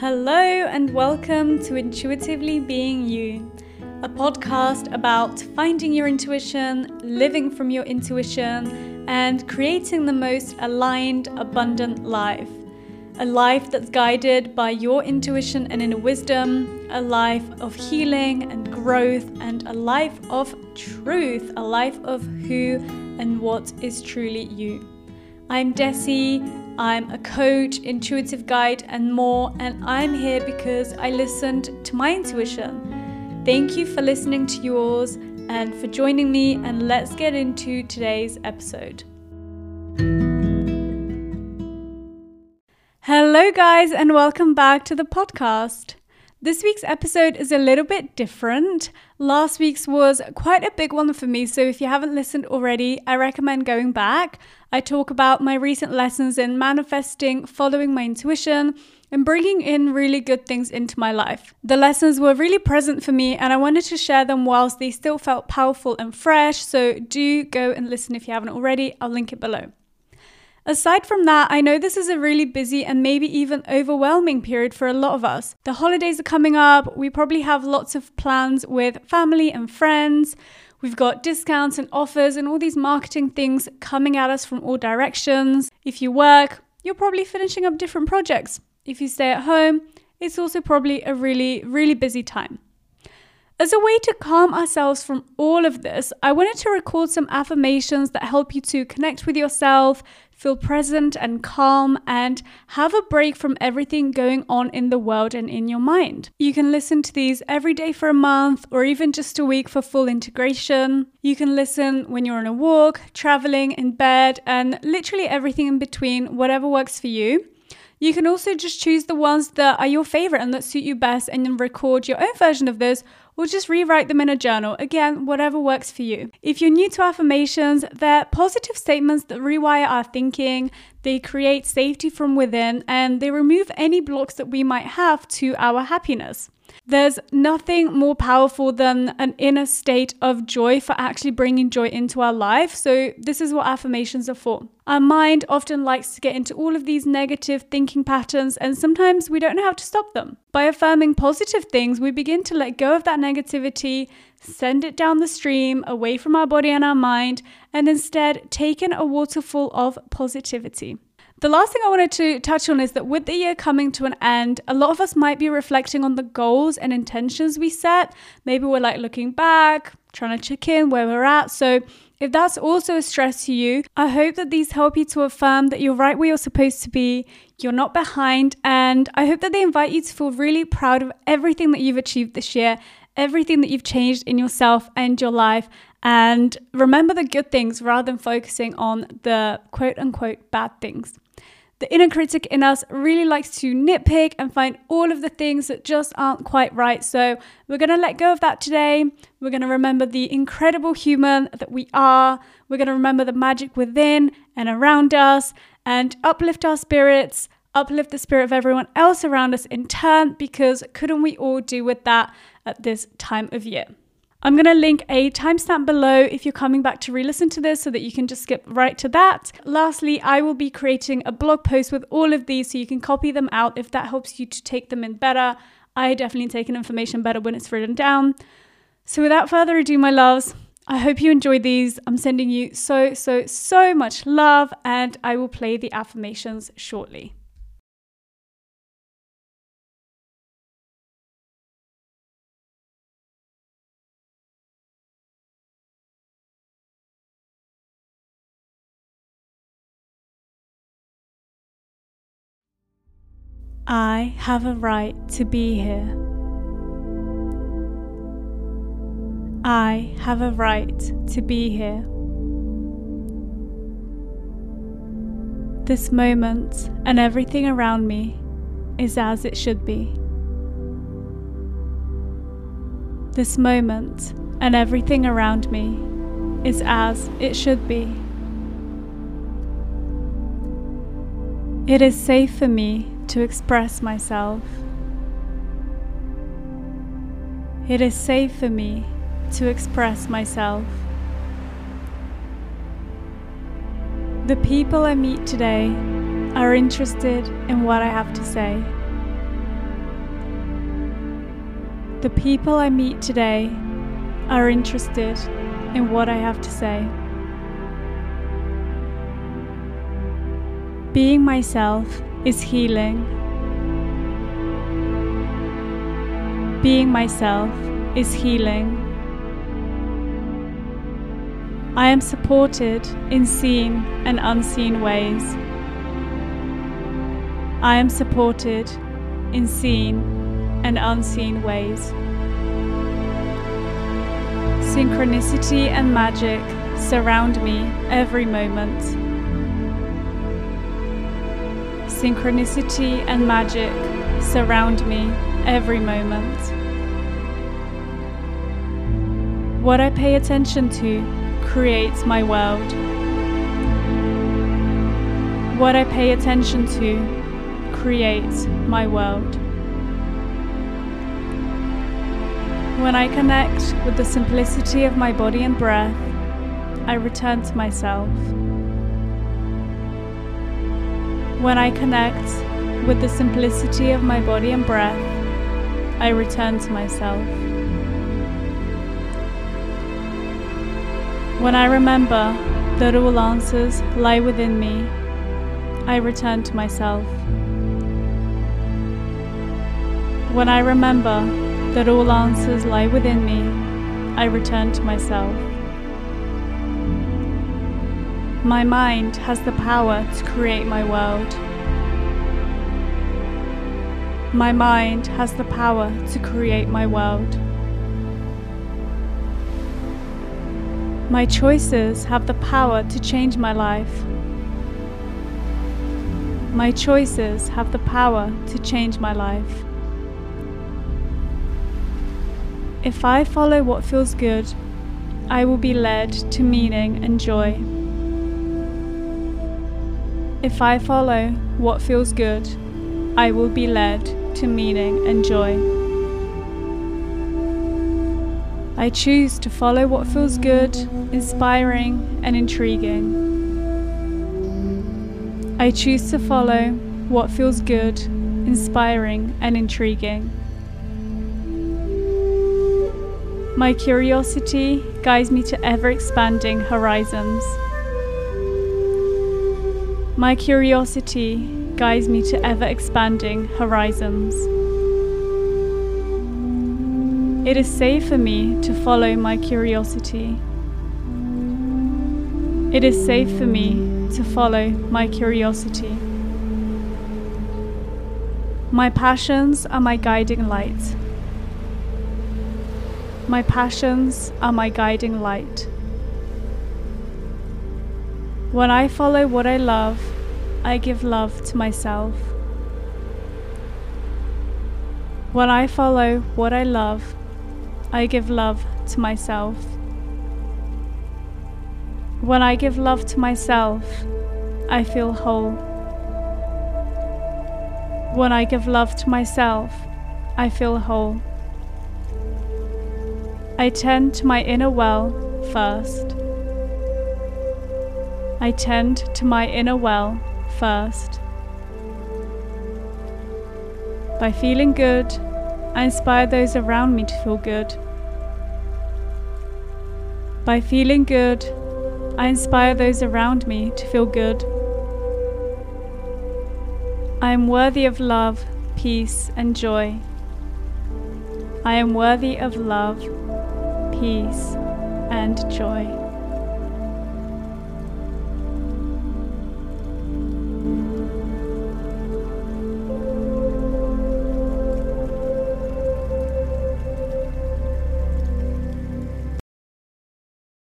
Hello, and welcome to Intuitively Being You, a podcast about finding your intuition, living from your intuition, and creating the most aligned, abundant life. A life that's guided by your intuition and inner wisdom, a life of healing and growth, and a life of truth, a life of who and what is truly you. I'm Dessi, I'm a coach, intuitive guide, and more, and I'm here because I listened to my intuition. Thank you for listening to yours and for joining me, and let's get into today's episode. Hello, guys, and welcome back to the podcast. This week's episode is a little bit different. Last week's was quite a big one for me, so if you haven't listened already, I recommend going back. I talk about my recent lessons in manifesting, following my intuition, and bringing in really good things into my life. The lessons were really present for me, and I wanted to share them whilst they still felt powerful and fresh. So do go and listen if you haven't already. I'll link it below. Aside from that, I know this is a really busy and maybe even overwhelming period for a lot of us. The holidays are coming up, we probably have lots of plans with family and friends. We've got discounts and offers and all these marketing things coming at us from all directions. If you work, you're probably finishing up different projects. If you stay at home, it's also probably a really, really busy time. As a way to calm ourselves from all of this, I wanted to record some affirmations that help you to connect with yourself, feel present and calm, and have a break from everything going on in the world and in your mind. You can listen to these every day for a month or even just a week for full integration. You can listen when you're on a walk, traveling, in bed, and literally everything in between, whatever works for you. You can also just choose the ones that are your favorite and that suit you best and then record your own version of this or just rewrite them in a journal. Again, whatever works for you. If you're new to affirmations, they're positive statements that rewire our thinking, they create safety from within, and they remove any blocks that we might have to our happiness. There's nothing more powerful than an inner state of joy for actually bringing joy into our life. So, this is what affirmations are for. Our mind often likes to get into all of these negative thinking patterns, and sometimes we don't know how to stop them. By affirming positive things, we begin to let go of that negativity, send it down the stream, away from our body and our mind, and instead take in a waterfall of positivity. The last thing I wanted to touch on is that with the year coming to an end, a lot of us might be reflecting on the goals and intentions we set. Maybe we're like looking back, trying to check in where we're at. So, if that's also a stress to you, I hope that these help you to affirm that you're right where you're supposed to be, you're not behind, and I hope that they invite you to feel really proud of everything that you've achieved this year, everything that you've changed in yourself and your life, and remember the good things rather than focusing on the quote unquote bad things. The inner critic in us really likes to nitpick and find all of the things that just aren't quite right. So, we're going to let go of that today. We're going to remember the incredible human that we are. We're going to remember the magic within and around us and uplift our spirits, uplift the spirit of everyone else around us in turn, because couldn't we all do with that at this time of year? I'm going to link a timestamp below if you're coming back to re listen to this so that you can just skip right to that. Lastly, I will be creating a blog post with all of these so you can copy them out if that helps you to take them in better. I definitely take in information better when it's written down. So, without further ado, my loves, I hope you enjoyed these. I'm sending you so, so, so much love, and I will play the affirmations shortly. I have a right to be here. I have a right to be here. This moment and everything around me is as it should be. This moment and everything around me is as it should be. It is safe for me to express myself. It is safe for me to express myself. The people I meet today are interested in what I have to say. the people I meet today are interested in what I have to say. Being myself is healing. Being myself is healing. I am supported in seen and unseen ways. I am supported in seen and unseen ways. Synchronicity and magic surround me every moment. Synchronicity and magic surround me every moment. What I pay attention to creates my world. What I pay attention to creates my world. When I connect with the simplicity of my body and breath, I return to myself. When I connect with the simplicity of my body and breath, I return to myself. When I remember that all answers lie within me, I return to myself. When I remember that all answers lie within me, I return to myself. My mind has the power to create my world. My mind has the power to create my world. My choices have the power to change my life. My choices have the power to change my life. If I follow what feels good, I will be led to meaning and joy. If I follow what feels good, I will be led to meaning and joy. I choose to follow what feels good, inspiring, and intriguing. I choose to follow what feels good, inspiring, and intriguing. My curiosity guides me to ever expanding horizons. My curiosity guides me to ever expanding horizons. It is safe for me to follow my curiosity. It is safe for me to follow my curiosity. My passions are my guiding light. My passions are my guiding light. When I follow what I love, I give love to myself. When I follow what I love, I give love to myself. When I give love to myself, I feel whole. When I give love to myself, I feel whole. I tend to my inner well first. I tend to my inner well first. By feeling good, I inspire those around me to feel good. By feeling good, I inspire those around me to feel good. I am worthy of love, peace, and joy. I am worthy of love, peace, and joy.